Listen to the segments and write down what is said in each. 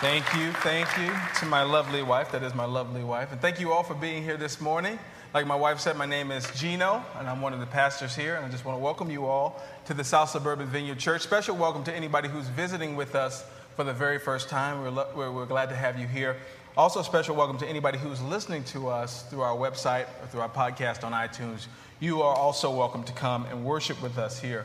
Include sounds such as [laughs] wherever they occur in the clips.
Thank you, thank you to my lovely wife. That is my lovely wife. And thank you all for being here this morning. Like my wife said, my name is Gino, and I'm one of the pastors here. And I just want to welcome you all to the South Suburban Vineyard Church. Special welcome to anybody who's visiting with us for the very first time. We're, lo- we're, we're glad to have you here. Also, special welcome to anybody who's listening to us through our website or through our podcast on iTunes. You are also welcome to come and worship with us here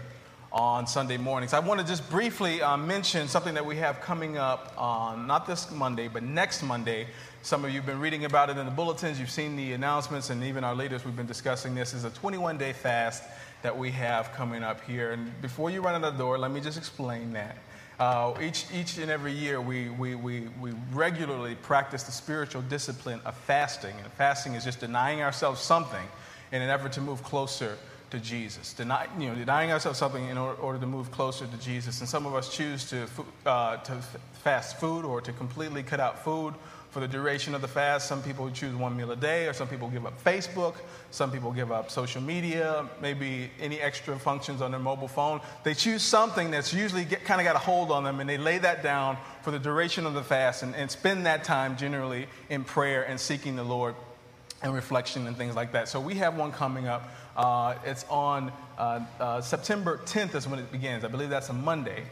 on Sunday mornings. I want to just briefly uh, mention something that we have coming up on not this Monday, but next Monday. Some of you have been reading about it in the bulletins, you've seen the announcements, and even our leaders, we've been discussing this. is a 21 day fast that we have coming up here. And before you run out the door, let me just explain that. Uh, each, each and every year, we, we, we, we regularly practice the spiritual discipline of fasting. And fasting is just denying ourselves something in an effort to move closer to Jesus, you know, denying ourselves something in order, order, to move closer to Jesus. And some of us choose to, uh, to fast food or to completely cut out food for the duration of the fast. Some people choose one meal a day, or some people give up Facebook. Some people give up social media, maybe any extra functions on their mobile phone. They choose something that's usually get, kind of got a hold on them, and they lay that down for the duration of the fast and, and spend that time generally in prayer and seeking the Lord and reflection and things like that. So we have one coming up. Uh, it's on uh, uh, September 10th is when it begins. I believe that's a Monday.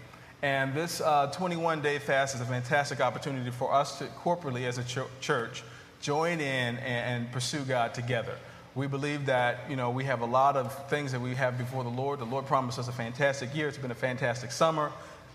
And this 21 uh, day fast is a fantastic opportunity for us to corporately as a ch- church join in and, and pursue God together. We believe that, you know, we have a lot of things that we have before the Lord. The Lord promised us a fantastic year. It's been a fantastic summer.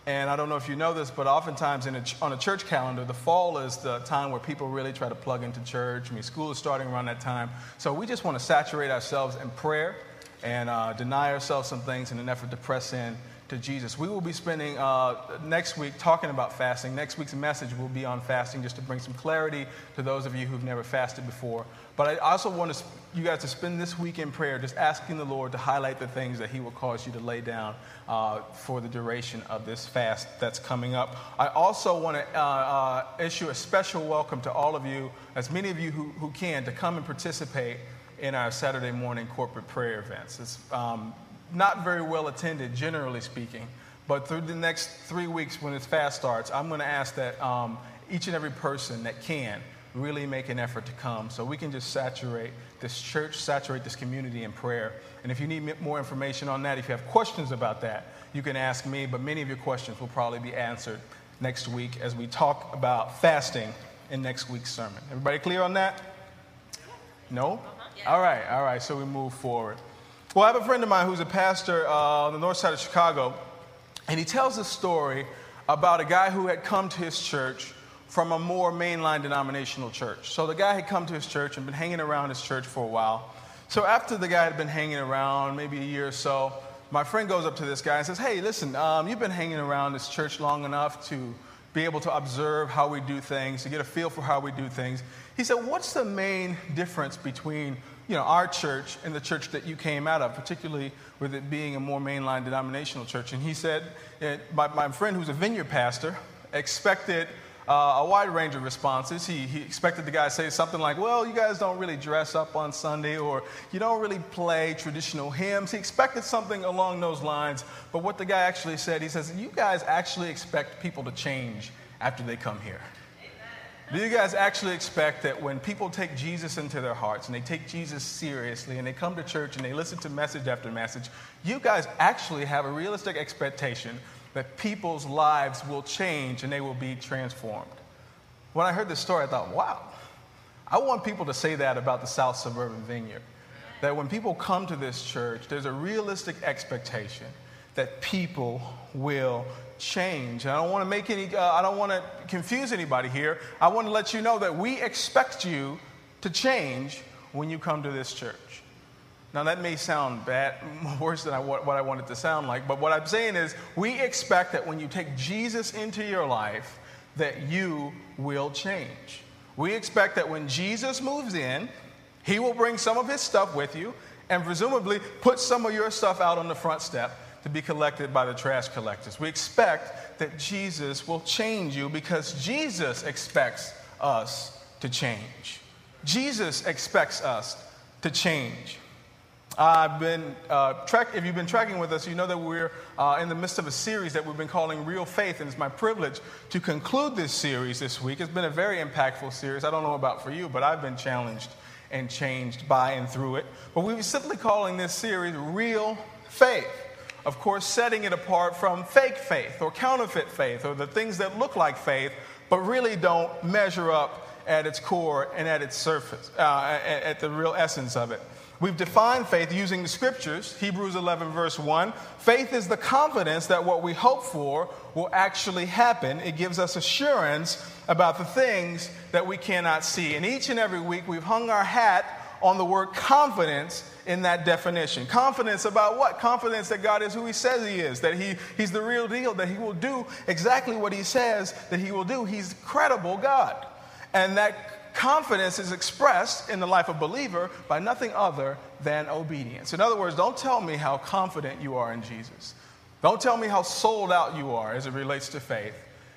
And I don't know if you know this, but oftentimes a, on a church calendar, the fall is the time where people really try to plug into church. I mean, school is starting around that time. So we just want to saturate ourselves in prayer and uh, deny ourselves some things in an effort to press in to Jesus. We will be spending uh, next week talking about fasting. Next week's message will be on fasting just to bring some clarity to those of you who've never fasted before. But I also want you guys to spend this week in prayer just asking the Lord to highlight the things that He will cause you to lay down uh, for the duration of this fast that's coming up. I also want to uh, uh, issue a special welcome to all of you, as many of you who, who can, to come and participate in our Saturday morning corporate prayer events. It's um, not very well attended, generally speaking. But through the next three weeks, when this fast starts, I'm going to ask that um, each and every person that can really make an effort to come so we can just saturate this church, saturate this community in prayer. And if you need more information on that, if you have questions about that, you can ask me. But many of your questions will probably be answered next week as we talk about fasting in next week's sermon. Everybody clear on that? No? Uh-huh, yeah. All right, all right, so we move forward. Well, I have a friend of mine who's a pastor uh, on the north side of Chicago, and he tells a story about a guy who had come to his church from a more mainline denominational church. So the guy had come to his church and been hanging around his church for a while. So after the guy had been hanging around, maybe a year or so, my friend goes up to this guy and says, Hey, listen, um, you've been hanging around this church long enough to be able to observe how we do things, to get a feel for how we do things. He said, What's the main difference between you know, our church and the church that you came out of, particularly with it being a more mainline denominational church. And he said, my, my friend who's a vineyard pastor expected uh, a wide range of responses. He, he expected the guy to say something like, Well, you guys don't really dress up on Sunday, or you don't really play traditional hymns. He expected something along those lines. But what the guy actually said, he says, You guys actually expect people to change after they come here. Do you guys actually expect that when people take Jesus into their hearts and they take Jesus seriously and they come to church and they listen to message after message, you guys actually have a realistic expectation that people's lives will change and they will be transformed? When I heard this story, I thought, wow, I want people to say that about the South Suburban Vineyard. That when people come to this church, there's a realistic expectation that people will change. I don't want to make any, uh, I don't want to confuse anybody here. I want to let you know that we expect you to change when you come to this church. Now, that may sound bad, [laughs] worse than I, what I want it to sound like, but what I'm saying is we expect that when you take Jesus into your life, that you will change. We expect that when Jesus moves in, he will bring some of his stuff with you and presumably put some of your stuff out on the front step to be collected by the trash collectors. We expect that Jesus will change you because Jesus expects us to change. Jesus expects us to change. I've been uh, track, if you've been tracking with us, you know that we're uh, in the midst of a series that we've been calling Real Faith, and it's my privilege to conclude this series this week. It's been a very impactful series. I don't know about for you, but I've been challenged and changed by and through it. But we're simply calling this series Real Faith. Of course, setting it apart from fake faith or counterfeit faith or the things that look like faith but really don't measure up at its core and at its surface, uh, at the real essence of it. We've defined faith using the scriptures, Hebrews 11, verse 1. Faith is the confidence that what we hope for will actually happen. It gives us assurance about the things that we cannot see. And each and every week, we've hung our hat on the word confidence in that definition. Confidence about what? Confidence that God is who He says He is, that he, He's the real deal, that He will do exactly what He says that He will do. He's credible God. And that confidence is expressed in the life of a believer by nothing other than obedience. In other words, don't tell me how confident you are in Jesus. Don't tell me how sold out you are as it relates to faith.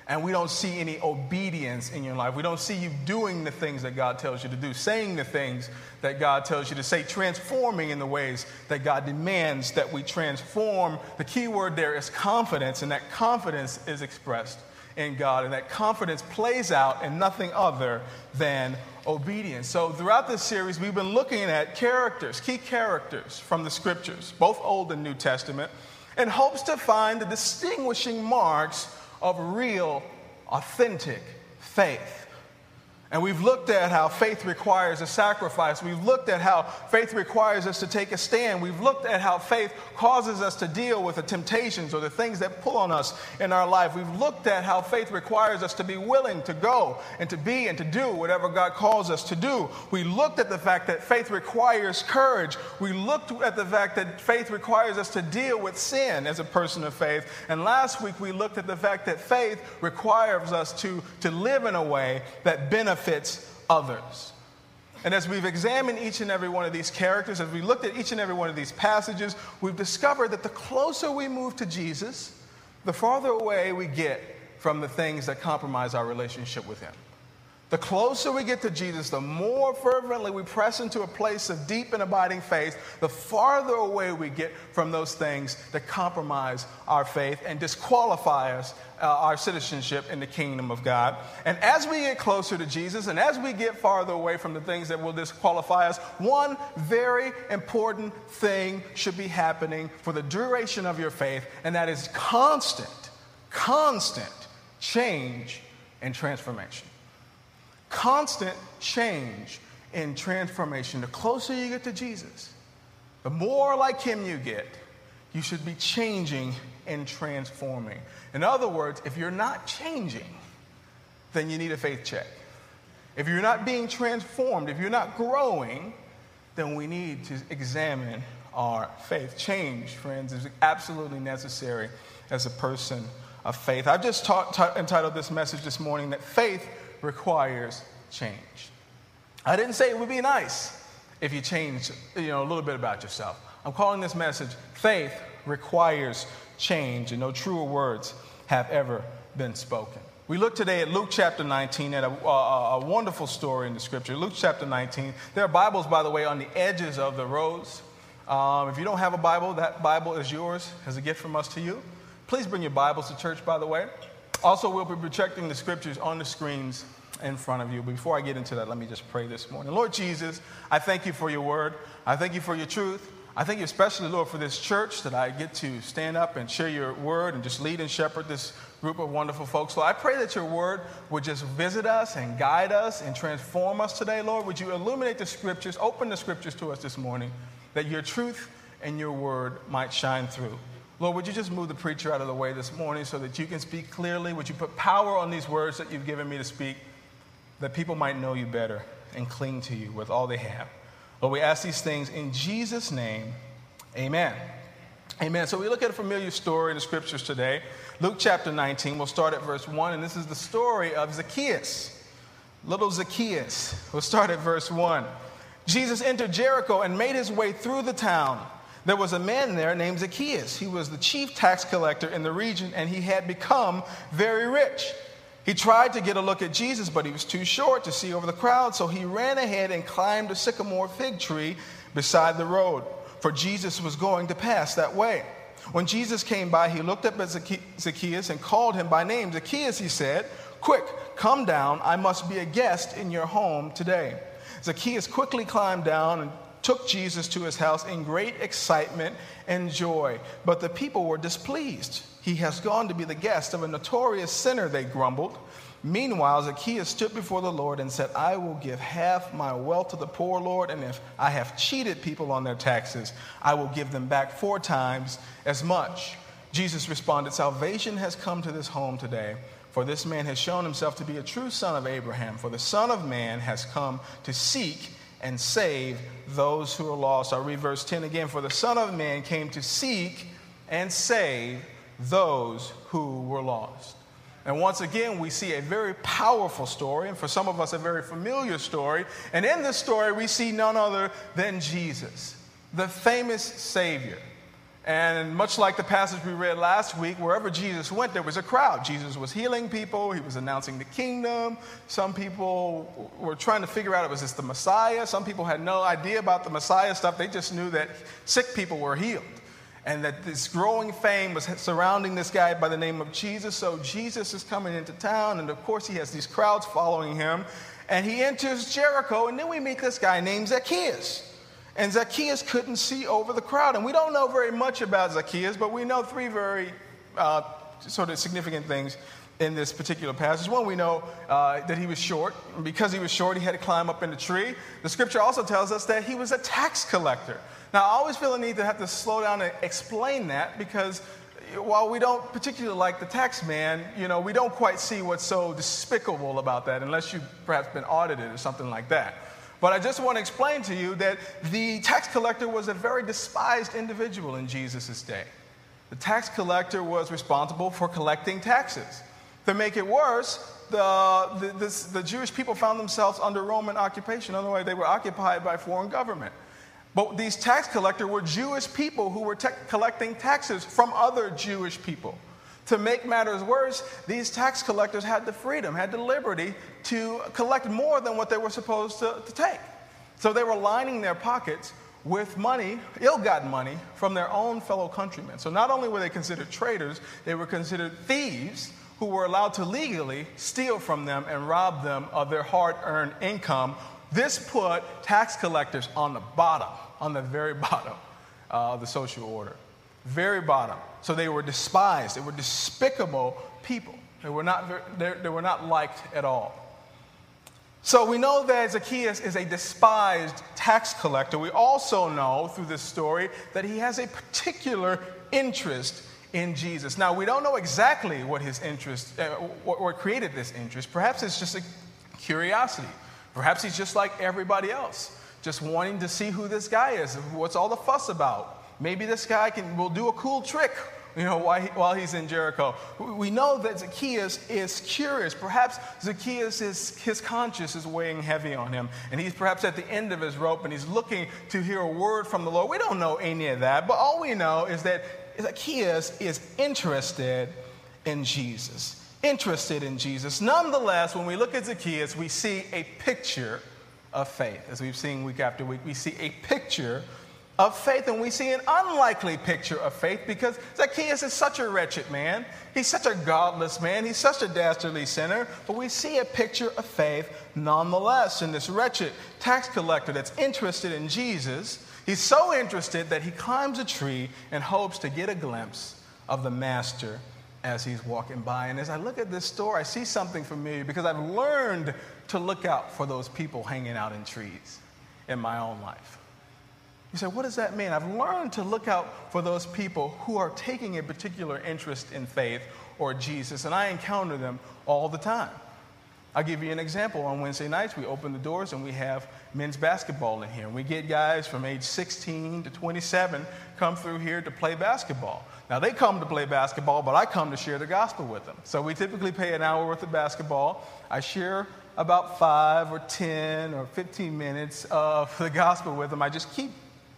And we don't see any obedience in your life. We don't see you doing the things that God tells you to do, saying the things that God tells you to say, transforming in the ways that God demands that we transform. The key word there is confidence, and that confidence is expressed in God, and that confidence plays out in nothing other than obedience. So, throughout this series, we've been looking at characters, key characters from the scriptures, both Old and New Testament, in hopes to find the distinguishing marks of real, authentic faith. And we've looked at how faith requires a sacrifice. We've looked at how faith requires us to take a stand. We've looked at how faith causes us to deal with the temptations or the things that pull on us in our life. We've looked at how faith requires us to be willing to go and to be and to do whatever God calls us to do. We looked at the fact that faith requires courage. We looked at the fact that faith requires us to deal with sin as a person of faith. And last week we looked at the fact that faith requires us to, to live in a way that benefits benefits others. And as we've examined each and every one of these characters, as we looked at each and every one of these passages, we've discovered that the closer we move to Jesus, the farther away we get from the things that compromise our relationship with Him. The closer we get to Jesus, the more fervently we press into a place of deep and abiding faith, the farther away we get from those things that compromise our faith and disqualify us, uh, our citizenship in the kingdom of God. And as we get closer to Jesus and as we get farther away from the things that will disqualify us, one very important thing should be happening for the duration of your faith, and that is constant, constant change and transformation constant change in transformation. The closer you get to Jesus, the more like Him you get, you should be changing and transforming. In other words, if you're not changing, then you need a faith check. If you're not being transformed, if you're not growing, then we need to examine our faith. Change, friends, is absolutely necessary as a person of faith. I've just taught, t- entitled this message this morning that faith requires change. I didn't say it would be nice if you changed, you know, a little bit about yourself. I'm calling this message faith requires change, and no truer words have ever been spoken. We look today at Luke chapter 19 at a, a, a, wonderful story in the scripture. Luke chapter 19. There are Bibles, by the way, on the edges of the rows. Um, if you don't have a Bible, that Bible is yours as a gift from us to you. Please bring your Bibles to church, by the way. Also, we'll be projecting the scriptures on the screens in front of you. Before I get into that, let me just pray this morning. Lord Jesus, I thank you for your word. I thank you for your truth. I thank you especially, Lord, for this church that I get to stand up and share your word and just lead and shepherd this group of wonderful folks. So I pray that your word would just visit us and guide us and transform us today, Lord. Would you illuminate the scriptures, open the scriptures to us this morning, that your truth and your word might shine through. Lord, would you just move the preacher out of the way this morning so that you can speak clearly? Would you put power on these words that you've given me to speak, that people might know you better and cling to you with all they have? Lord, we ask these things in Jesus' name. Amen. Amen. So we look at a familiar story in the scriptures today. Luke chapter 19, we'll start at verse 1, and this is the story of Zacchaeus. Little Zacchaeus. We'll start at verse 1. Jesus entered Jericho and made his way through the town. There was a man there named Zacchaeus. He was the chief tax collector in the region, and he had become very rich. He tried to get a look at Jesus, but he was too short to see over the crowd, so he ran ahead and climbed a sycamore fig tree beside the road. for Jesus was going to pass that way. When Jesus came by, he looked up at Zacchaeus and called him by name. Zacchaeus, he said, Quick, come down. I must be a guest in your home today. Zacchaeus quickly climbed down and took Jesus to his house in great excitement and joy. But the people were displeased. He has gone to be the guest of a notorious sinner, they grumbled. Meanwhile, Zacchaeus stood before the Lord and said, I will give half my wealth to the poor, Lord, and if I have cheated people on their taxes, I will give them back four times as much. Jesus responded, Salvation has come to this home today, for this man has shown himself to be a true son of Abraham. For the Son of Man has come to seek and save those who are lost. I'll read verse 10 again. For the Son of Man came to seek and save those who were lost. And once again, we see a very powerful story, and for some of us, a very familiar story. And in this story, we see none other than Jesus, the famous Savior. And much like the passage we read last week, wherever Jesus went, there was a crowd. Jesus was healing people, he was announcing the kingdom. Some people were trying to figure out, was this the Messiah? Some people had no idea about the Messiah stuff, they just knew that sick people were healed and that this growing fame was surrounding this guy by the name of Jesus. So Jesus is coming into town, and of course, he has these crowds following him. And he enters Jericho, and then we meet this guy named Zacchaeus. And Zacchaeus couldn't see over the crowd. And we don't know very much about Zacchaeus, but we know three very uh, sort of significant things in this particular passage. One, we know uh, that he was short. Because he was short, he had to climb up in the tree. The scripture also tells us that he was a tax collector. Now, I always feel the need to have to slow down and explain that because while we don't particularly like the tax man, you know, we don't quite see what's so despicable about that unless you've perhaps been audited or something like that. But I just want to explain to you that the tax collector was a very despised individual in Jesus' day. The tax collector was responsible for collecting taxes. To make it worse, the, the, this, the Jewish people found themselves under Roman occupation. Otherwise, they were occupied by foreign government. But these tax collectors were Jewish people who were te- collecting taxes from other Jewish people. To make matters worse, these tax collectors had the freedom, had the liberty to collect more than what they were supposed to, to take. So they were lining their pockets with money, ill gotten money, from their own fellow countrymen. So not only were they considered traitors, they were considered thieves who were allowed to legally steal from them and rob them of their hard earned income this put tax collectors on the bottom, on the very [laughs] bottom uh, of the social order. Very bottom. So they were despised. They were despicable people. They were not, they were not liked at all. So we know that Zacchaeus is a despised tax collector. We also know through this story that he has a particular interest in Jesus. Now, we don't know exactly what his interest, uh, what, what created this interest. Perhaps it's just a curiosity. Perhaps he's just like everybody else, just wanting to see who this guy is, what's all the fuss about. Maybe this guy can will do a cool trick, you know, while, he, while he's in Jericho. We know that Zacchaeus is curious. Perhaps Zacchaeus is his conscience is weighing heavy on him, and he's perhaps at the end of his rope, and he's looking to hear a word from the Lord. We don't know any of that, but all we know is that Zacchaeus is interested in Jesus interested in Jesus. Nonetheless, when we look at Zacchaeus, we see a picture of faith. As we've seen week after week, we see a picture of faith, and we see an unlikely picture of faith because Zacchaeus is such a wretched man. He's such a godless man. He's such a dastardly sinner. But we see a picture of faith nonetheless in this wretched tax collector that's interested in Jesus. He's so interested that he climbs a tree and hopes to get a glimpse of the master as he's walking by. And as I look at this store, I see something familiar because I've learned to look out for those people hanging out in trees in my own life. You say, what does that mean? I've learned to look out for those people who are taking a particular interest in faith or Jesus, and I encounter them all the time. I'll give you an example. On Wednesday nights, we open the doors and we have men's basketball in here. We get guys from age 16 to 27 come through here to play basketball. Now, they come to play basketball, but I come to share the gospel with them. So we typically pay an hour worth of basketball. I share about five or 10 or 15 minutes of [laughs] the gospel with them. I just keep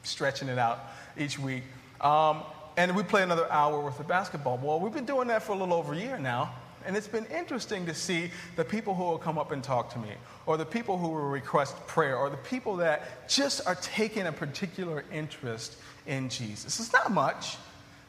stretching it out each week. Um, and we play another hour worth of basketball. Well, we've been doing that for a little over a year now. And it's been interesting to see the people who will come up and talk to me, or the people who will request prayer, or the people that just are taking a particular interest in Jesus. It's not much,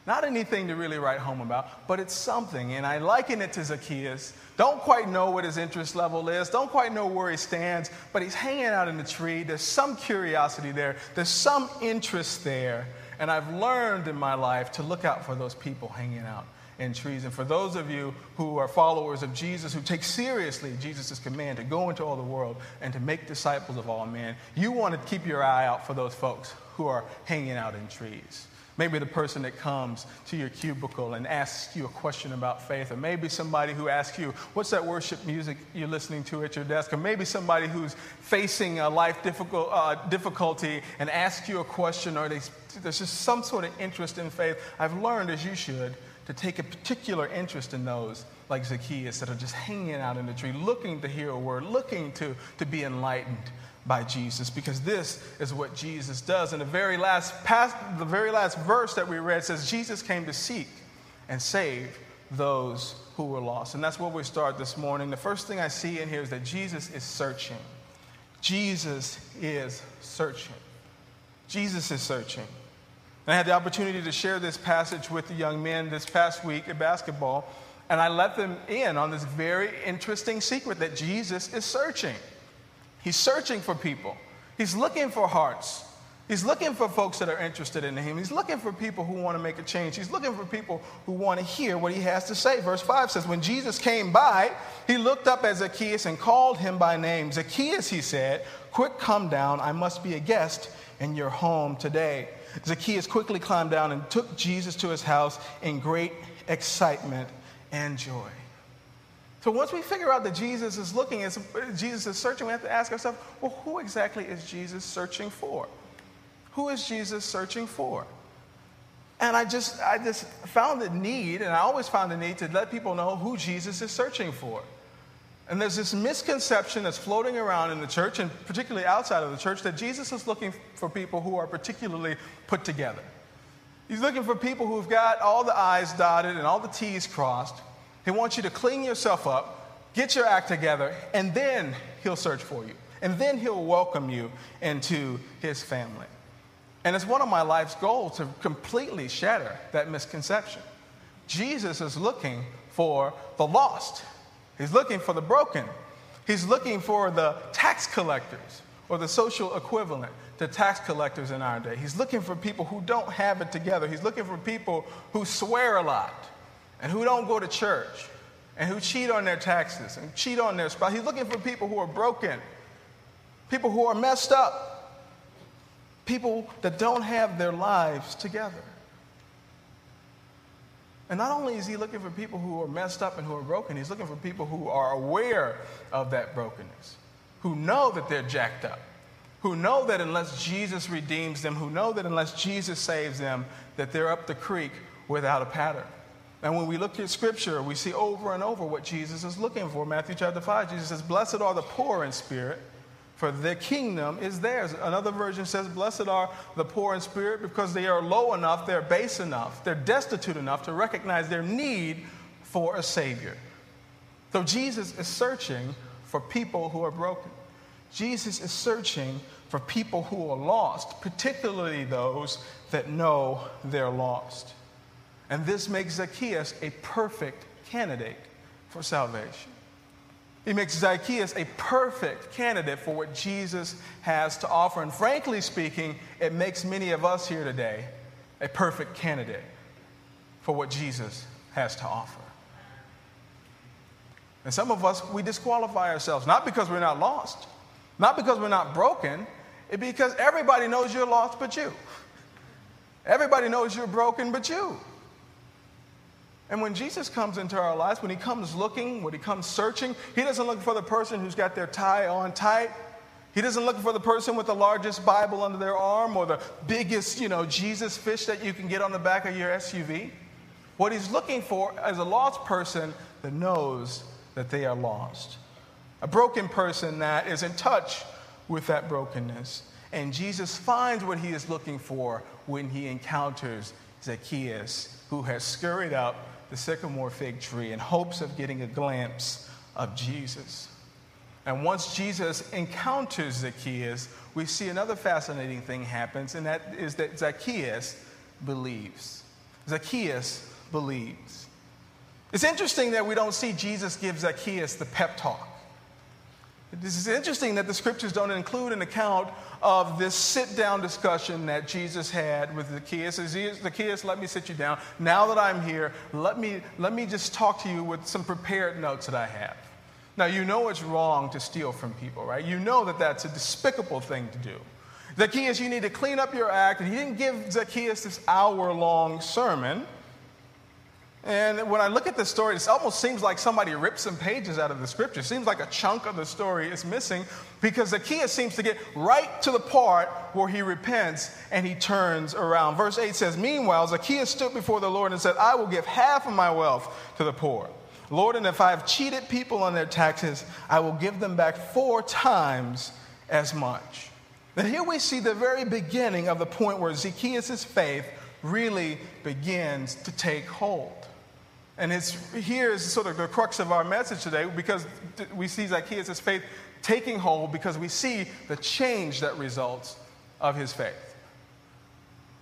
not anything to really write home about, but it's something. And I liken it to Zacchaeus. Don't quite know what his interest level is, don't quite know where he stands, but he's hanging out in the tree. There's some curiosity there, there's some interest there. And I've learned in my life to look out for those people hanging out And for those of you who are followers of Jesus, who take seriously Jesus' command to go into all the world and to make disciples of all men, you want to keep your eye out for those folks who are hanging out in trees. Maybe the person that comes to your cubicle and asks you a question about faith, or maybe somebody who asks you, What's that worship music you're listening to at your desk? Or maybe somebody who's facing a life difficult, uh, difficulty and asks you a question, or they, there's just some sort of interest in faith. I've learned, as you should, to take a particular interest in those like Zacchaeus that are just hanging out in the tree, looking to hear a word, looking to, to be enlightened by Jesus because this is what Jesus does. And the very last past, the very last verse that we read says Jesus came to seek and save those who were lost. And that's where we start this morning. The first thing I see in here is that Jesus is searching. Jesus is searching. Jesus is searching. I had the opportunity to share this passage with the young men this past week at basketball, and I let them in on this very interesting secret that Jesus is searching. He's searching for people, He's looking for hearts. He's looking for folks that are interested in him. He's looking for people who want to make a change. He's looking for people who want to hear what he has to say. Verse 5 says, When Jesus came by, he looked up at Zacchaeus and called him by name. Zacchaeus, he said, Quick, come down. I must be a guest in your home today. Zacchaeus quickly climbed down and took Jesus to his house in great excitement and joy. So once we figure out that Jesus is looking, Jesus is searching, we have to ask ourselves, well, who exactly is Jesus searching for? Who is Jesus searching for? And I just, I just found the need, and I always found the need to let people know who Jesus is searching for. And there's this misconception that's floating around in the church, and particularly outside of the church, that Jesus is looking for people who are particularly put together. He's looking for people who've got all the I's dotted and all the T's crossed, he wants you to clean yourself up, get your act together, and then He'll search for you. And then He'll welcome you into His family. And it's one of my life's goals to completely shatter that misconception. Jesus is looking for the lost, He's looking for the broken, He's looking for the tax collectors or the social equivalent to tax collectors in our day. He's looking for people who don't have it together. He's looking for people who swear a lot and who don't go to church and who cheat on their taxes and cheat on their spouse. He's looking for people who are broken, people who are messed up, people that don't have their lives together. And not only is he looking for people who are messed up and who are broken, he's looking for people who are aware of that brokenness, who know that they're jacked up, who know that unless Jesus redeems them, who know that unless Jesus saves them, that they're up the creek without a pattern. And when we look at scripture, we see over and over what Jesus is looking for. Matthew chapter 5, Jesus says, Blessed are the poor in spirit, for the kingdom is theirs. Another version says, Blessed are the poor in spirit because they are low enough, they're base enough, they're destitute enough to recognize their need for a Savior. So Jesus is searching for people who are broken. Jesus is searching for people who are lost, particularly those that know they're lost. And this makes Zacchaeus a perfect candidate for salvation. He makes Zacchaeus a perfect candidate for what Jesus has to offer. And frankly speaking, it makes many of us here today a perfect candidate for what Jesus has to offer. And some of us, we disqualify ourselves, not because we're not lost, not because we're not broken, it's because everybody knows you're lost but you. Everybody knows you're broken but you. And when Jesus comes into our lives, when he comes looking, when he comes searching, he doesn't look for the person who's got their tie on tight. He doesn't look for the person with the largest Bible under their arm or the biggest, you know, Jesus fish that you can get on the back of your SUV. What he's looking for is a lost person that knows that they are lost. A broken person that is in touch with that brokenness. And Jesus finds what he is looking for when he encounters Zacchaeus, who has scurried up the sycamore fig tree in hopes of getting a glimpse of Jesus. And once Jesus encounters Zacchaeus, we see another fascinating thing happens, and that is that Zacchaeus believes. Zacchaeus believes. It's interesting that we don't see Jesus give Zacchaeus the pep talk. This is interesting that the scriptures don't include an account of this sit down discussion that Jesus had with Zacchaeus. Zacchaeus, let me sit you down. Now that I'm here, let me, let me just talk to you with some prepared notes that I have. Now, you know it's wrong to steal from people, right? You know that that's a despicable thing to do. Zacchaeus, you need to clean up your act. And he didn't give Zacchaeus this hour long sermon. And when I look at this story, it almost seems like somebody ripped some pages out of the scripture. It seems like a chunk of the story is missing because Zacchaeus seems to get right to the part where he repents and he turns around. Verse 8 says, Meanwhile, Zacchaeus stood before the Lord and said, I will give half of my wealth to the poor. Lord, and if I have cheated people on their taxes, I will give them back four times as much. And here we see the very beginning of the point where Zacchaeus' faith really begins to take hold. And it's here is sort of the crux of our message today because we see Zacchaeus' faith taking hold because we see the change that results of his faith.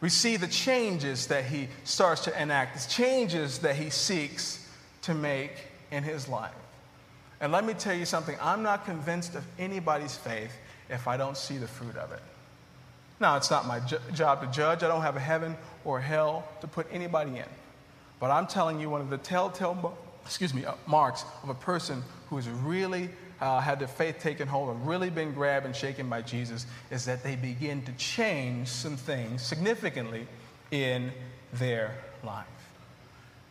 We see the changes that he starts to enact, the changes that he seeks to make in his life. And let me tell you something I'm not convinced of anybody's faith if I don't see the fruit of it. Now, it's not my jo- job to judge. I don't have a heaven or hell to put anybody in. But I'm telling you, one of the telltale excuse me, uh, marks of a person who has really uh, had their faith taken hold or really been grabbed and shaken by Jesus is that they begin to change some things significantly in their life.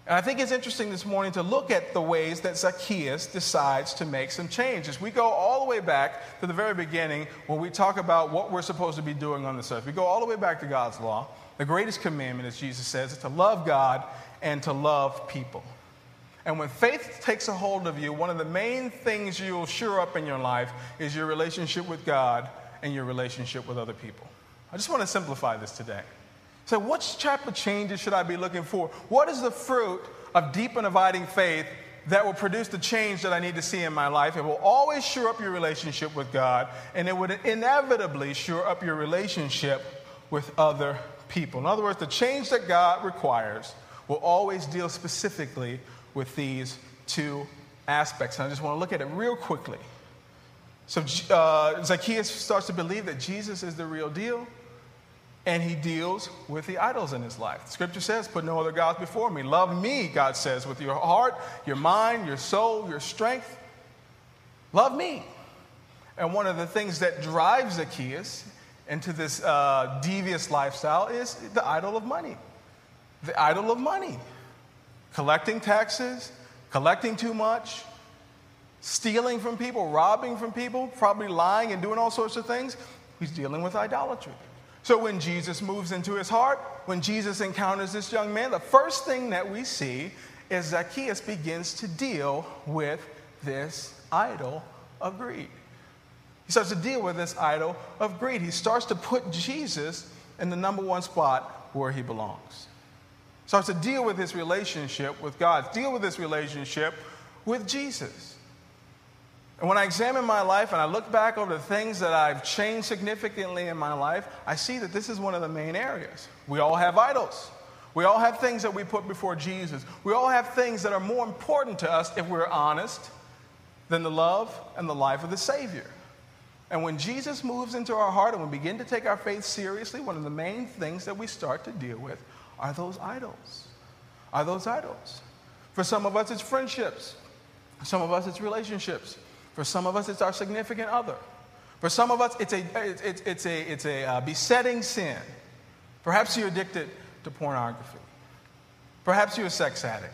And I think it's interesting this morning to look at the ways that Zacchaeus decides to make some changes. We go all the way back to the very beginning when we talk about what we're supposed to be doing on this earth. We go all the way back to God's law. The greatest commandment, as Jesus says, is to love God and to love people. And when faith takes a hold of you, one of the main things you'll sure up in your life is your relationship with God and your relationship with other people. I just want to simplify this today. So, what type of changes should I be looking for? What is the fruit of deep and abiding faith that will produce the change that I need to see in my life? It will always sure up your relationship with God, and it would inevitably sure up your relationship with other people. In other words, the change that God requires will always deal specifically with these two aspects. And I just want to look at it real quickly. So, uh, Zacchaeus starts to believe that Jesus is the real deal and he deals with the idols in his life. The scripture says, Put no other gods before me. Love me, God says, with your heart, your mind, your soul, your strength. Love me. And one of the things that drives Zacchaeus into this uh, devious lifestyle is the idol of money. The idol of money. Collecting taxes, collecting too much, stealing from people, robbing from people, probably lying and doing all sorts of things. He's dealing with idolatry. So when Jesus moves into his heart, when Jesus encounters this young man, the first thing that we see is Zacchaeus begins to deal with this idol of greed. He starts to deal with this idol of greed. He starts to put Jesus in the number one spot where he belongs. Starts to deal with his relationship with God, deal with this relationship with Jesus. And when I examine my life and I look back over the things that I've changed significantly in my life, I see that this is one of the main areas. We all have idols. We all have things that we put before Jesus. We all have things that are more important to us, if we're honest, than the love and the life of the Savior. And when Jesus moves into our heart and we begin to take our faith seriously, one of the main things that we start to deal with are those idols. Are those idols? For some of us, it's friendships. For some of us, it's relationships. For some of us, it's our significant other. For some of us, it's a, it's, it's a, it's a uh, besetting sin. Perhaps you're addicted to pornography. Perhaps you're a sex addict.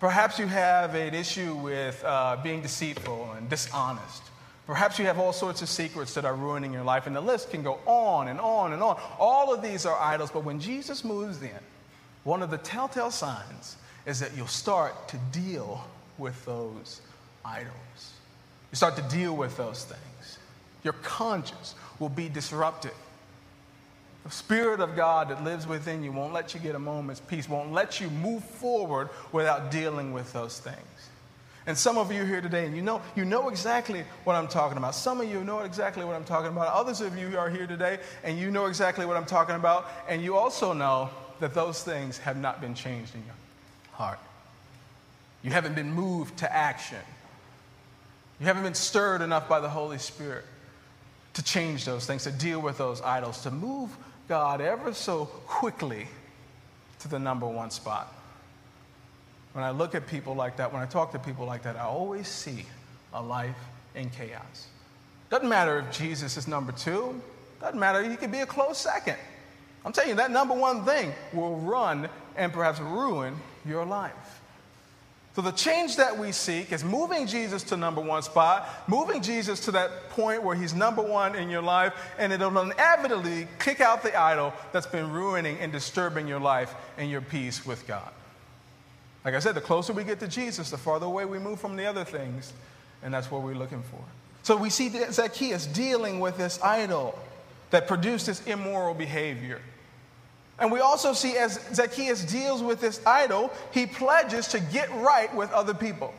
Perhaps you have an issue with uh, being deceitful and dishonest. Perhaps you have all sorts of secrets that are ruining your life, and the list can go on and on and on. All of these are idols, but when Jesus moves in, one of the telltale signs is that you'll start to deal with those idols. You start to deal with those things. Your conscience will be disrupted. The Spirit of God that lives within you won't let you get a moment's peace, won't let you move forward without dealing with those things. And some of you here today, and you know, you know exactly what I'm talking about. Some of you know exactly what I'm talking about. Others of you are here today, and you know exactly what I'm talking about. And you also know that those things have not been changed in your heart. You haven't been moved to action. You haven't been stirred enough by the Holy Spirit to change those things, to deal with those idols, to move God ever so quickly to the number one spot. When I look at people like that, when I talk to people like that, I always see a life in chaos. Doesn't matter if Jesus is number two, doesn't matter, he could be a close second. I'm telling you, that number one thing will run and perhaps ruin your life. So, the change that we seek is moving Jesus to number one spot, moving Jesus to that point where he's number one in your life, and it'll inevitably kick out the idol that's been ruining and disturbing your life and your peace with God. Like I said, the closer we get to Jesus, the farther away we move from the other things, and that's what we're looking for. So, we see Zacchaeus dealing with this idol that produced this immoral behavior. And we also see as Zacchaeus deals with this idol, he pledges to get right with other people.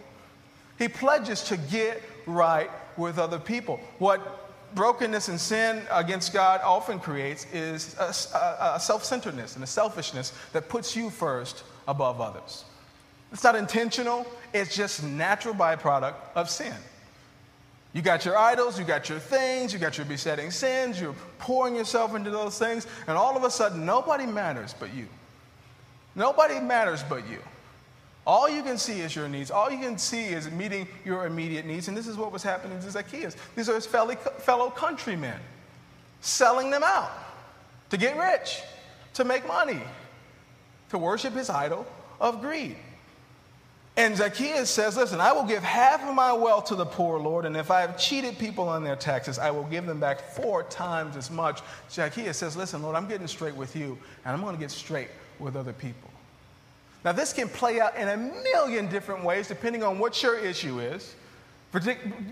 He pledges to get right with other people. What brokenness and sin against God often creates is a, a, a self centeredness and a selfishness that puts you first above others. It's not intentional, it's just natural byproduct of sin. You got your idols, you got your things, you got your besetting sins, you're pouring yourself into those things, and all of a sudden, nobody matters but you. Nobody matters but you. All you can see is your needs. All you can see is meeting your immediate needs. And this is what was happening to Zacchaeus. These are his fellow countrymen, selling them out to get rich, to make money, to worship his idol of greed. And Zacchaeus says, Listen, I will give half of my wealth to the poor, Lord, and if I have cheated people on their taxes, I will give them back four times as much. Zacchaeus says, Listen, Lord, I'm getting straight with you, and I'm going to get straight with other people. Now, this can play out in a million different ways depending on what your issue is,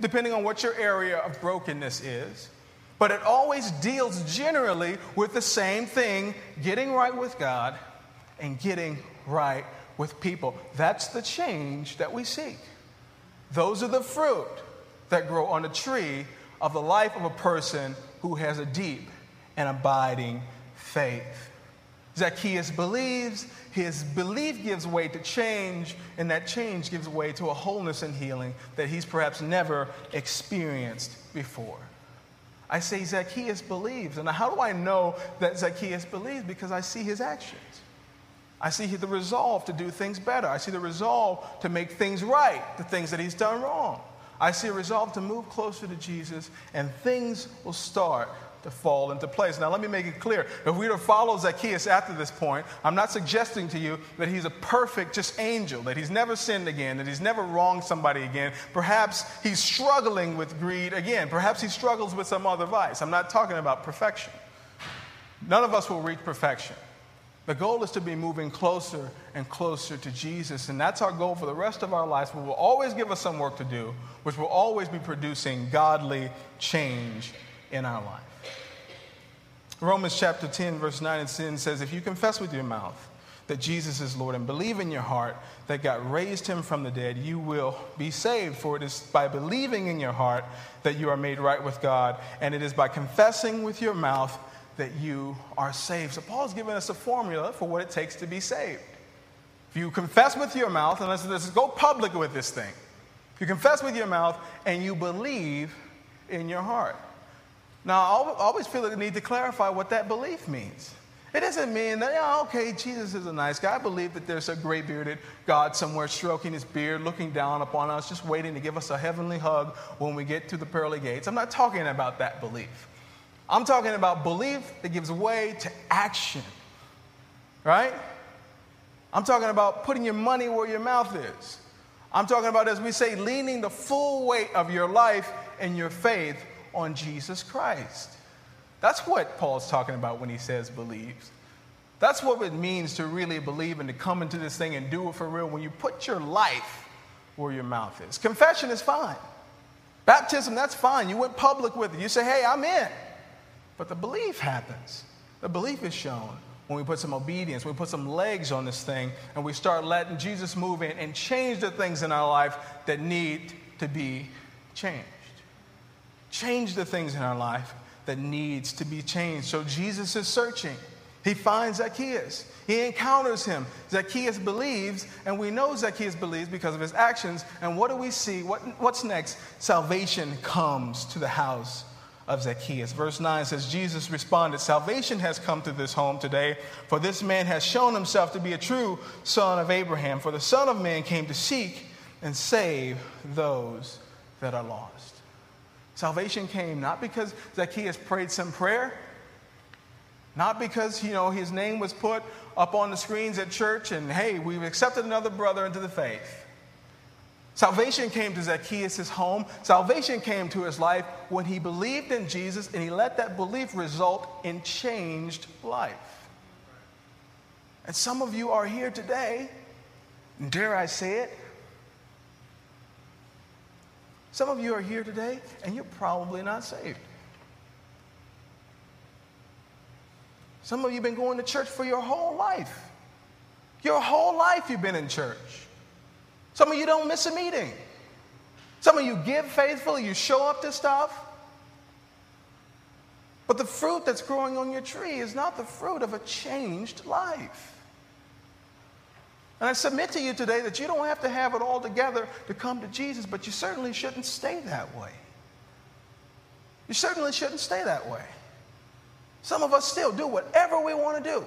depending on what your area of brokenness is. But it always deals generally with the same thing getting right with God and getting right with people. That's the change that we seek. Those are the fruit that grow on the tree of the life of a person who has a deep and abiding faith. Zacchaeus believes, his belief gives way to change, and that change gives way to a wholeness and healing that he's perhaps never experienced before. I say Zacchaeus believes. And how do I know that Zacchaeus believes? Because I see his actions. I see the resolve to do things better. I see the resolve to make things right, the things that he's done wrong. I see a resolve to move closer to Jesus, and things will start to fall into place. Now, let me make it clear. If we were to follow Zacchaeus after this point, I'm not suggesting to you that he's a perfect, just angel, that he's never sinned again, that he's never wronged somebody again. Perhaps he's struggling with greed again. Perhaps he struggles with some other vice. I'm not talking about perfection. None of us will reach perfection. The goal is to be moving closer and closer to Jesus, and that's our goal for the rest of our lives. But will always give us some work to do, which will always be producing godly change in our life. Romans chapter 10, verse 9 and 10 says, If you confess with your mouth that Jesus is Lord and believe in your heart that God raised him from the dead, you will be saved. For it is by believing in your heart that you are made right with God, and it is by confessing with your mouth that you are saved. So Paul's giving us a formula for what it takes to be saved. If you confess with your mouth, and let's, let's go public with this thing. If you confess with your mouth and you believe in your heart. Now, I always feel the need to clarify what that belief means. It doesn't mean that, yeah, okay, Jesus is a nice guy. I believe that there's a gray bearded God somewhere stroking his beard, looking down upon us, just waiting to give us a heavenly hug when we get to the pearly gates. I'm not talking about that belief. I'm talking about belief that gives way to action, right? I'm talking about putting your money where your mouth is. I'm talking about, as we say, leaning the full weight of your life and your faith on Jesus Christ. That's what Paul's talking about when he says believes. That's what it means to really believe and to come into this thing and do it for real when you put your life where your mouth is. Confession is fine. Baptism, that's fine. You went public with it. You say, hey, I'm in. But the belief happens The belief is shown when we put some obedience, we put some legs on this thing, and we start letting Jesus move in and change the things in our life that need to be changed. Change the things in our life that needs to be changed. So Jesus is searching. He finds Zacchaeus. He encounters him. Zacchaeus believes, and we know Zacchaeus believes because of his actions. And what do we see? What, what's next? Salvation comes to the house of Zacchaeus. Verse 9 says, Jesus responded, Salvation has come to this home today, for this man has shown himself to be a true son of Abraham. For the Son of Man came to seek and save those that are lost. Salvation came not because Zacchaeus prayed some prayer, not because, you know, his name was put up on the screens at church and, hey, we've accepted another brother into the faith. Salvation came to Zacchaeus' home. Salvation came to his life when he believed in Jesus and he let that belief result in changed life. And some of you are here today, dare I say it? Some of you are here today and you're probably not saved. Some of you have been going to church for your whole life. Your whole life you've been in church. Some of you don't miss a meeting. Some of you give faithfully, you show up to stuff. But the fruit that's growing on your tree is not the fruit of a changed life. And I submit to you today that you don't have to have it all together to come to Jesus, but you certainly shouldn't stay that way. You certainly shouldn't stay that way. Some of us still do whatever we want to do.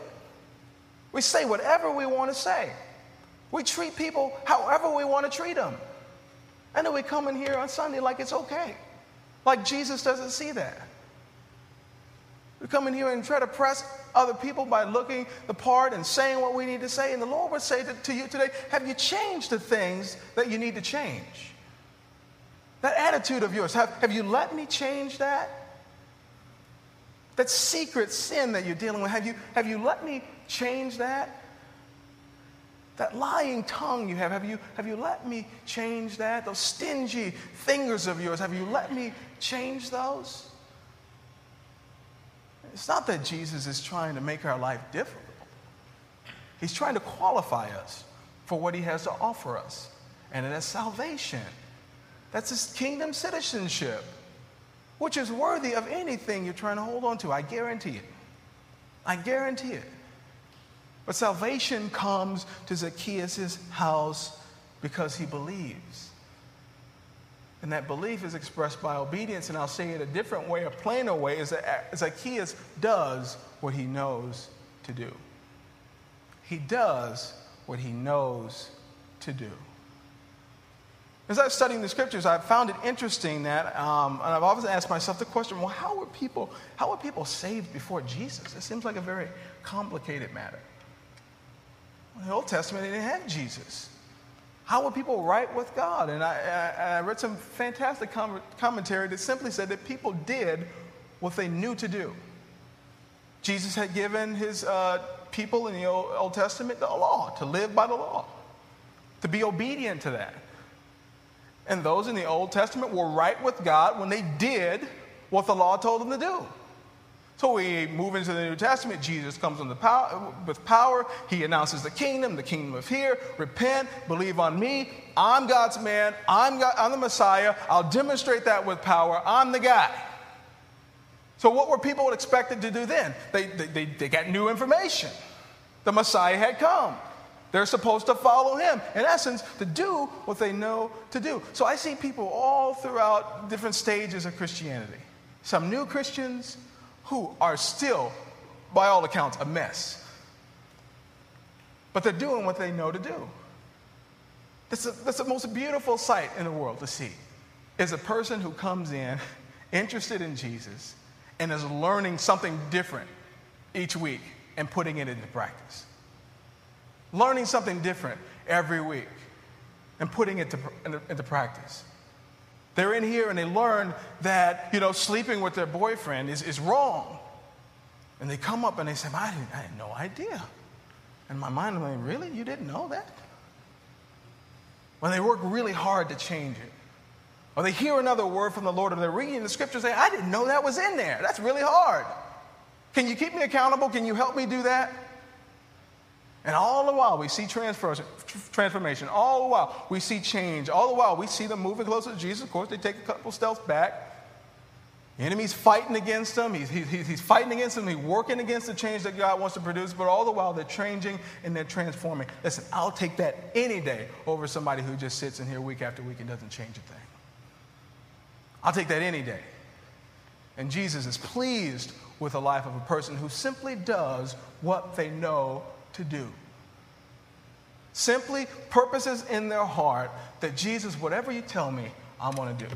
We say whatever we want to say. We treat people however we want to treat them. And then we come in here on Sunday like it's okay. Like Jesus doesn't see that. We come in here and try to press other people by looking the part and saying what we need to say. And the Lord would say to, to you today, have you changed the things that you need to change? That attitude of yours, have, have you let me change that? That secret sin that you're dealing with, have you, have you let me change that? That lying tongue you have, have you, have you let me change that? Those stingy fingers of yours, have you let me change those? It's not that Jesus is trying to make our life difficult, He's trying to qualify us for what He has to offer us. And it is salvation. That's His kingdom citizenship, which is worthy of anything you're trying to hold on to. I guarantee it. I guarantee it. But salvation comes to Zacchaeus' house because he believes. And that belief is expressed by obedience, and I'll say it a different way, a plainer way, is that Zacchaeus does what he knows to do. He does what he knows to do. As I've studied the scriptures, I've found it interesting that, um, and I've always asked myself the question: Well, how were people, how were people saved before Jesus? It seems like a very complicated matter. In the Old Testament, they didn't have Jesus. How were people right with God? And I, I, I read some fantastic com- commentary that simply said that people did what they knew to do. Jesus had given his uh, people in the Old Testament the law, to live by the law, to be obedient to that. And those in the Old Testament were right with God when they did what the law told them to do. So we move into the New Testament. Jesus comes with power. He announces the kingdom, the kingdom of here. Repent, believe on me. I'm God's man. I'm, God, I'm the Messiah. I'll demonstrate that with power. I'm the guy. So, what were people expected to do then? They, they, they, they got new information. The Messiah had come. They're supposed to follow him, in essence, to do what they know to do. So, I see people all throughout different stages of Christianity. Some new Christians, who are still, by all accounts, a mess. But they're doing what they know to do. That's, a, that's the most beautiful sight in the world to see, is a person who comes in [laughs] interested in Jesus and is learning something different each week and putting it into practice. Learning something different every week and putting it to, into, into practice. They're in here and they learn that, you know, sleeping with their boyfriend is, is wrong. And they come up and they say, I, didn't, I had no idea. And my mind, I'm like, really? You didn't know that? When they work really hard to change it. Or they hear another word from the Lord, or they're reading the scriptures and say, I didn't know that was in there. That's really hard. Can you keep me accountable? Can you help me do that? And all the while, we see transformation. All the while, we see change. All the while, we see them moving closer to Jesus. Of course, they take a couple steps back. The enemy's fighting against them. He's, he's, he's fighting against them. He's working against the change that God wants to produce. But all the while, they're changing and they're transforming. Listen, I'll take that any day over somebody who just sits in here week after week and doesn't change a thing. I'll take that any day. And Jesus is pleased with the life of a person who simply does what they know to do. Simply purposes in their heart that Jesus, whatever you tell me, I'm going to do.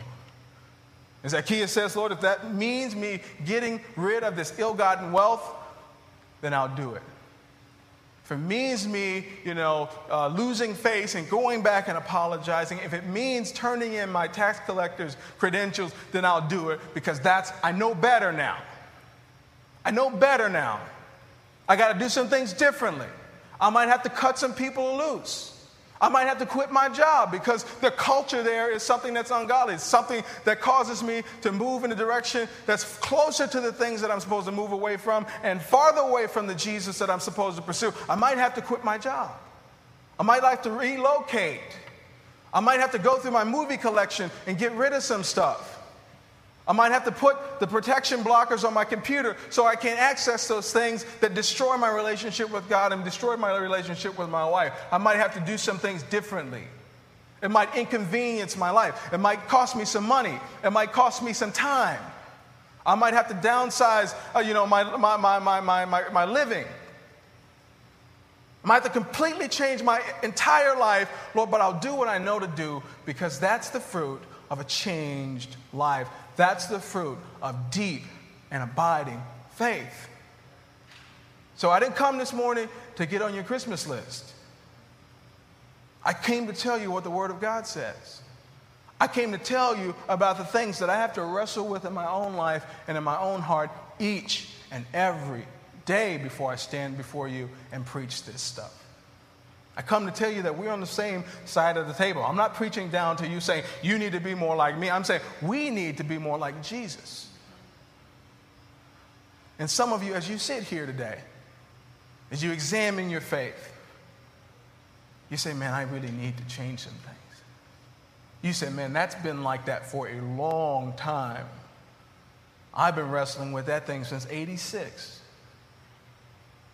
As Zacchaeus says, Lord, if that means me getting rid of this ill gotten wealth, then I'll do it. If it means me, you know, uh, losing face and going back and apologizing, if it means turning in my tax collector's credentials, then I'll do it because that's, I know better now. I know better now. I got to do some things differently. I might have to cut some people loose. I might have to quit my job because the culture there is something that's ungodly. It's something that causes me to move in a direction that's closer to the things that I'm supposed to move away from and farther away from the Jesus that I'm supposed to pursue. I might have to quit my job. I might have to relocate. I might have to go through my movie collection and get rid of some stuff. I might have to put the protection blockers on my computer so I can't access those things that destroy my relationship with God and destroy my relationship with my wife. I might have to do some things differently. It might inconvenience my life. It might cost me some money. It might cost me some time. I might have to downsize, uh, you know, my, my, my, my, my, my, my living. I might have to completely change my entire life, Lord, but I'll do what I know to do because that's the fruit of a changed life. That's the fruit of deep and abiding faith. So I didn't come this morning to get on your Christmas list. I came to tell you what the Word of God says. I came to tell you about the things that I have to wrestle with in my own life and in my own heart each and every day before I stand before you and preach this stuff. I come to tell you that we're on the same side of the table. I'm not preaching down to you saying, you need to be more like me. I'm saying, we need to be more like Jesus. And some of you, as you sit here today, as you examine your faith, you say, man, I really need to change some things. You say, man, that's been like that for a long time. I've been wrestling with that thing since 86.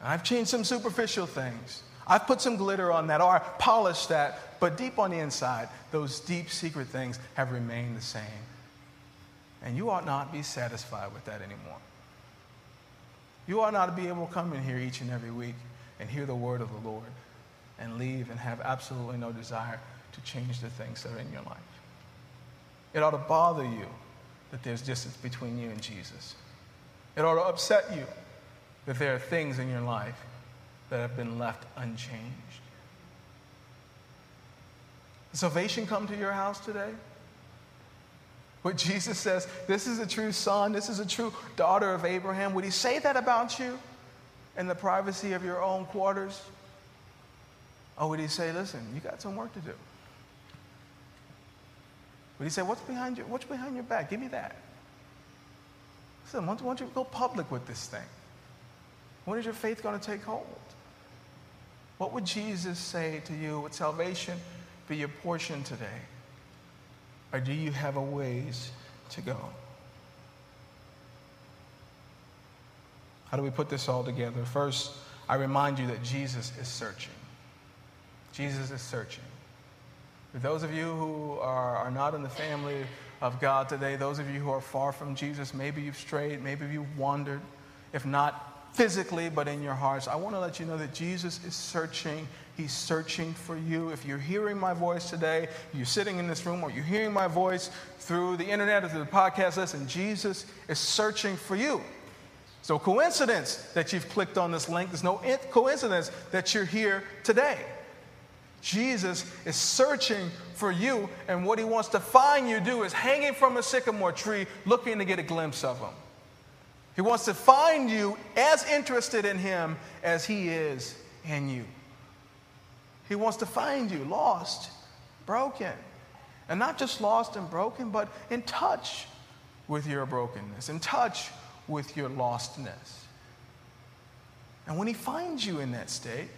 I've changed some superficial things. I've put some glitter on that or polished that, but deep on the inside, those deep secret things have remained the same. And you ought not be satisfied with that anymore. You ought not to be able to come in here each and every week and hear the word of the Lord and leave and have absolutely no desire to change the things that are in your life. It ought to bother you that there's distance between you and Jesus. It ought to upset you that there are things in your life that have been left unchanged. Salvation come to your house today? What Jesus says, this is a true son, this is a true daughter of Abraham. Would he say that about you in the privacy of your own quarters? Or would he say, listen, you got some work to do? Would he say, what's behind your, what's behind your back? Give me that. Listen, why don't you go public with this thing? When is your faith going to take hold? What would Jesus say to you? Would salvation be your portion today? Or do you have a ways to go? How do we put this all together? First, I remind you that Jesus is searching. Jesus is searching. For those of you who are, are not in the family of God today, those of you who are far from Jesus, maybe you've strayed, maybe you've wandered. If not, physically, but in your hearts. I want to let you know that Jesus is searching. He's searching for you. If you're hearing my voice today, you're sitting in this room, or you're hearing my voice through the internet or through the podcast, listen, Jesus is searching for you. So, coincidence that you've clicked on this link. There's no coincidence that you're here today. Jesus is searching for you, and what he wants to find you do is hanging from a sycamore tree, looking to get a glimpse of him. He wants to find you as interested in Him as He is in you. He wants to find you lost, broken. And not just lost and broken, but in touch with your brokenness, in touch with your lostness. And when He finds you in that state,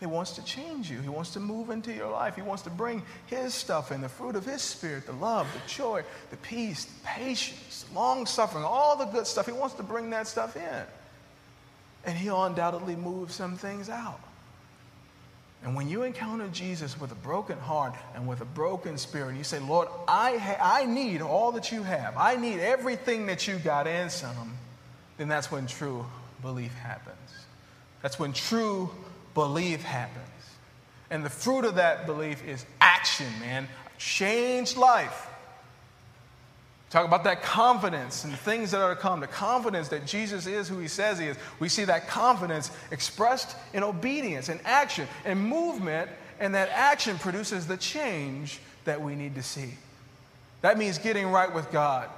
He wants to change you. He wants to move into your life. He wants to bring His stuff in the fruit of His Spirit the love, the joy, the peace, the patience, long suffering, all the good stuff. He wants to bring that stuff in. And He'll undoubtedly move some things out. And when you encounter Jesus with a broken heart and with a broken spirit, you say, Lord, I, ha- I need all that you have. I need everything that you got and some. Then that's when true belief happens. That's when true belief happens. And the fruit of that belief is action, man. Changed life. Talk about that confidence and things that are to come, the confidence that Jesus is who he says he is. We see that confidence expressed in obedience and action and movement, and that action produces the change that we need to see. That means getting right with God,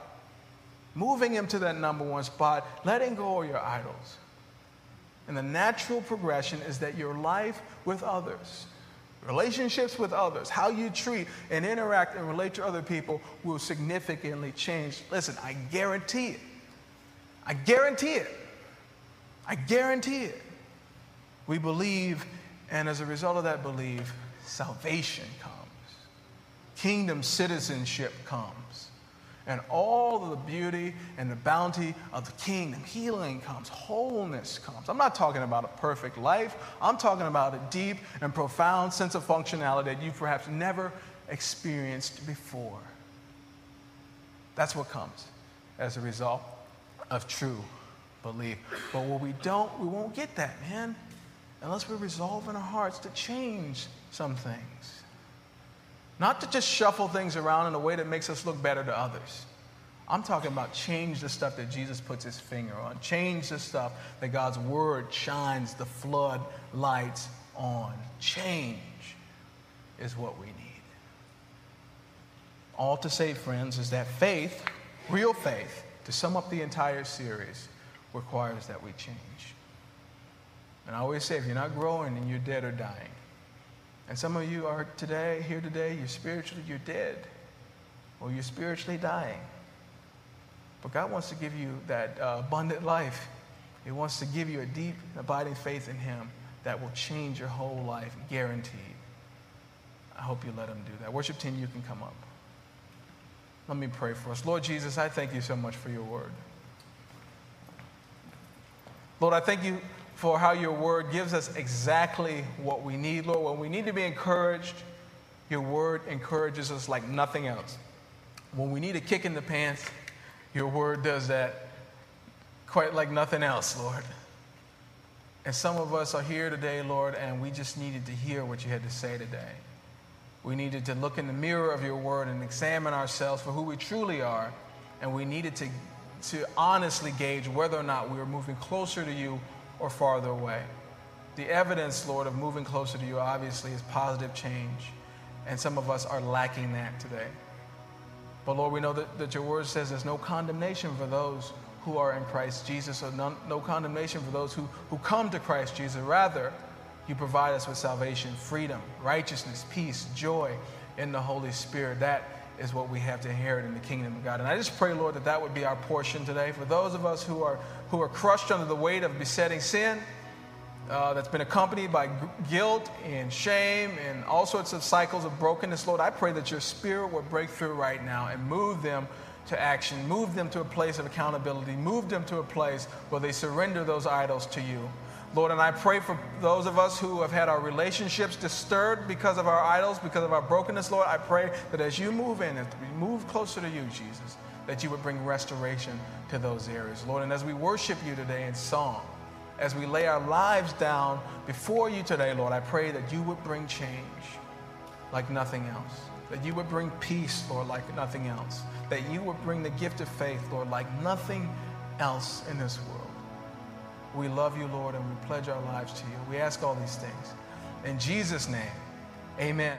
moving him to that number one spot, letting go of your idols. And the natural progression is that your life with others Relationships with others, how you treat and interact and relate to other people will significantly change. Listen, I guarantee it. I guarantee it. I guarantee it. We believe, and as a result of that belief, salvation comes, kingdom citizenship comes and all of the beauty and the bounty of the kingdom. Healing comes, wholeness comes. I'm not talking about a perfect life, I'm talking about a deep and profound sense of functionality that you've perhaps never experienced before. That's what comes as a result of true belief. But what we don't, we won't get that, man, unless we resolve in our hearts to change some things. Not to just shuffle things around in a way that makes us look better to others. I'm talking about change the stuff that Jesus puts his finger on. Change the stuff that God's word shines the flood lights on. Change is what we need. All to say, friends, is that faith, real faith, to sum up the entire series, requires that we change. And I always say, if you're not growing, then you're dead or dying. And some of you are today, here today, you're spiritually, you're dead, or you're spiritually dying. But God wants to give you that uh, abundant life. He wants to give you a deep, abiding faith in Him that will change your whole life, guaranteed. I hope you let Him do that. Worship team, you can come up. Let me pray for us. Lord Jesus, I thank you so much for your word. Lord, I thank you for how your word gives us exactly what we need, Lord. When we need to be encouraged, your word encourages us like nothing else. When we need a kick in the pants, your word does that quite like nothing else, Lord. And some of us are here today, Lord, and we just needed to hear what you had to say today. We needed to look in the mirror of your word and examine ourselves for who we truly are, and we needed to, to honestly gauge whether or not we were moving closer to you or farther away. The evidence, Lord, of moving closer to you obviously is positive change, and some of us are lacking that today. But Lord, we know that, that your word says there's no condemnation for those who are in Christ Jesus, or no, no condemnation for those who, who come to Christ Jesus. Rather, you provide us with salvation, freedom, righteousness, peace, joy in the Holy Spirit. That is what we have to inherit in the kingdom of God. And I just pray, Lord, that that would be our portion today. For those of us who are who are crushed under the weight of besetting sin uh, that's been accompanied by guilt and shame and all sorts of cycles of brokenness. Lord, I pray that your spirit would break through right now and move them to action, move them to a place of accountability, move them to a place where they surrender those idols to you. Lord, and I pray for those of us who have had our relationships disturbed because of our idols, because of our brokenness, Lord, I pray that as you move in, as we move closer to you, Jesus, that you would bring restoration to those areas, Lord. And as we worship you today in song, as we lay our lives down before you today, Lord, I pray that you would bring change like nothing else. That you would bring peace, Lord, like nothing else. That you would bring the gift of faith, Lord, like nothing else in this world. We love you, Lord, and we pledge our lives to you. We ask all these things. In Jesus' name, amen.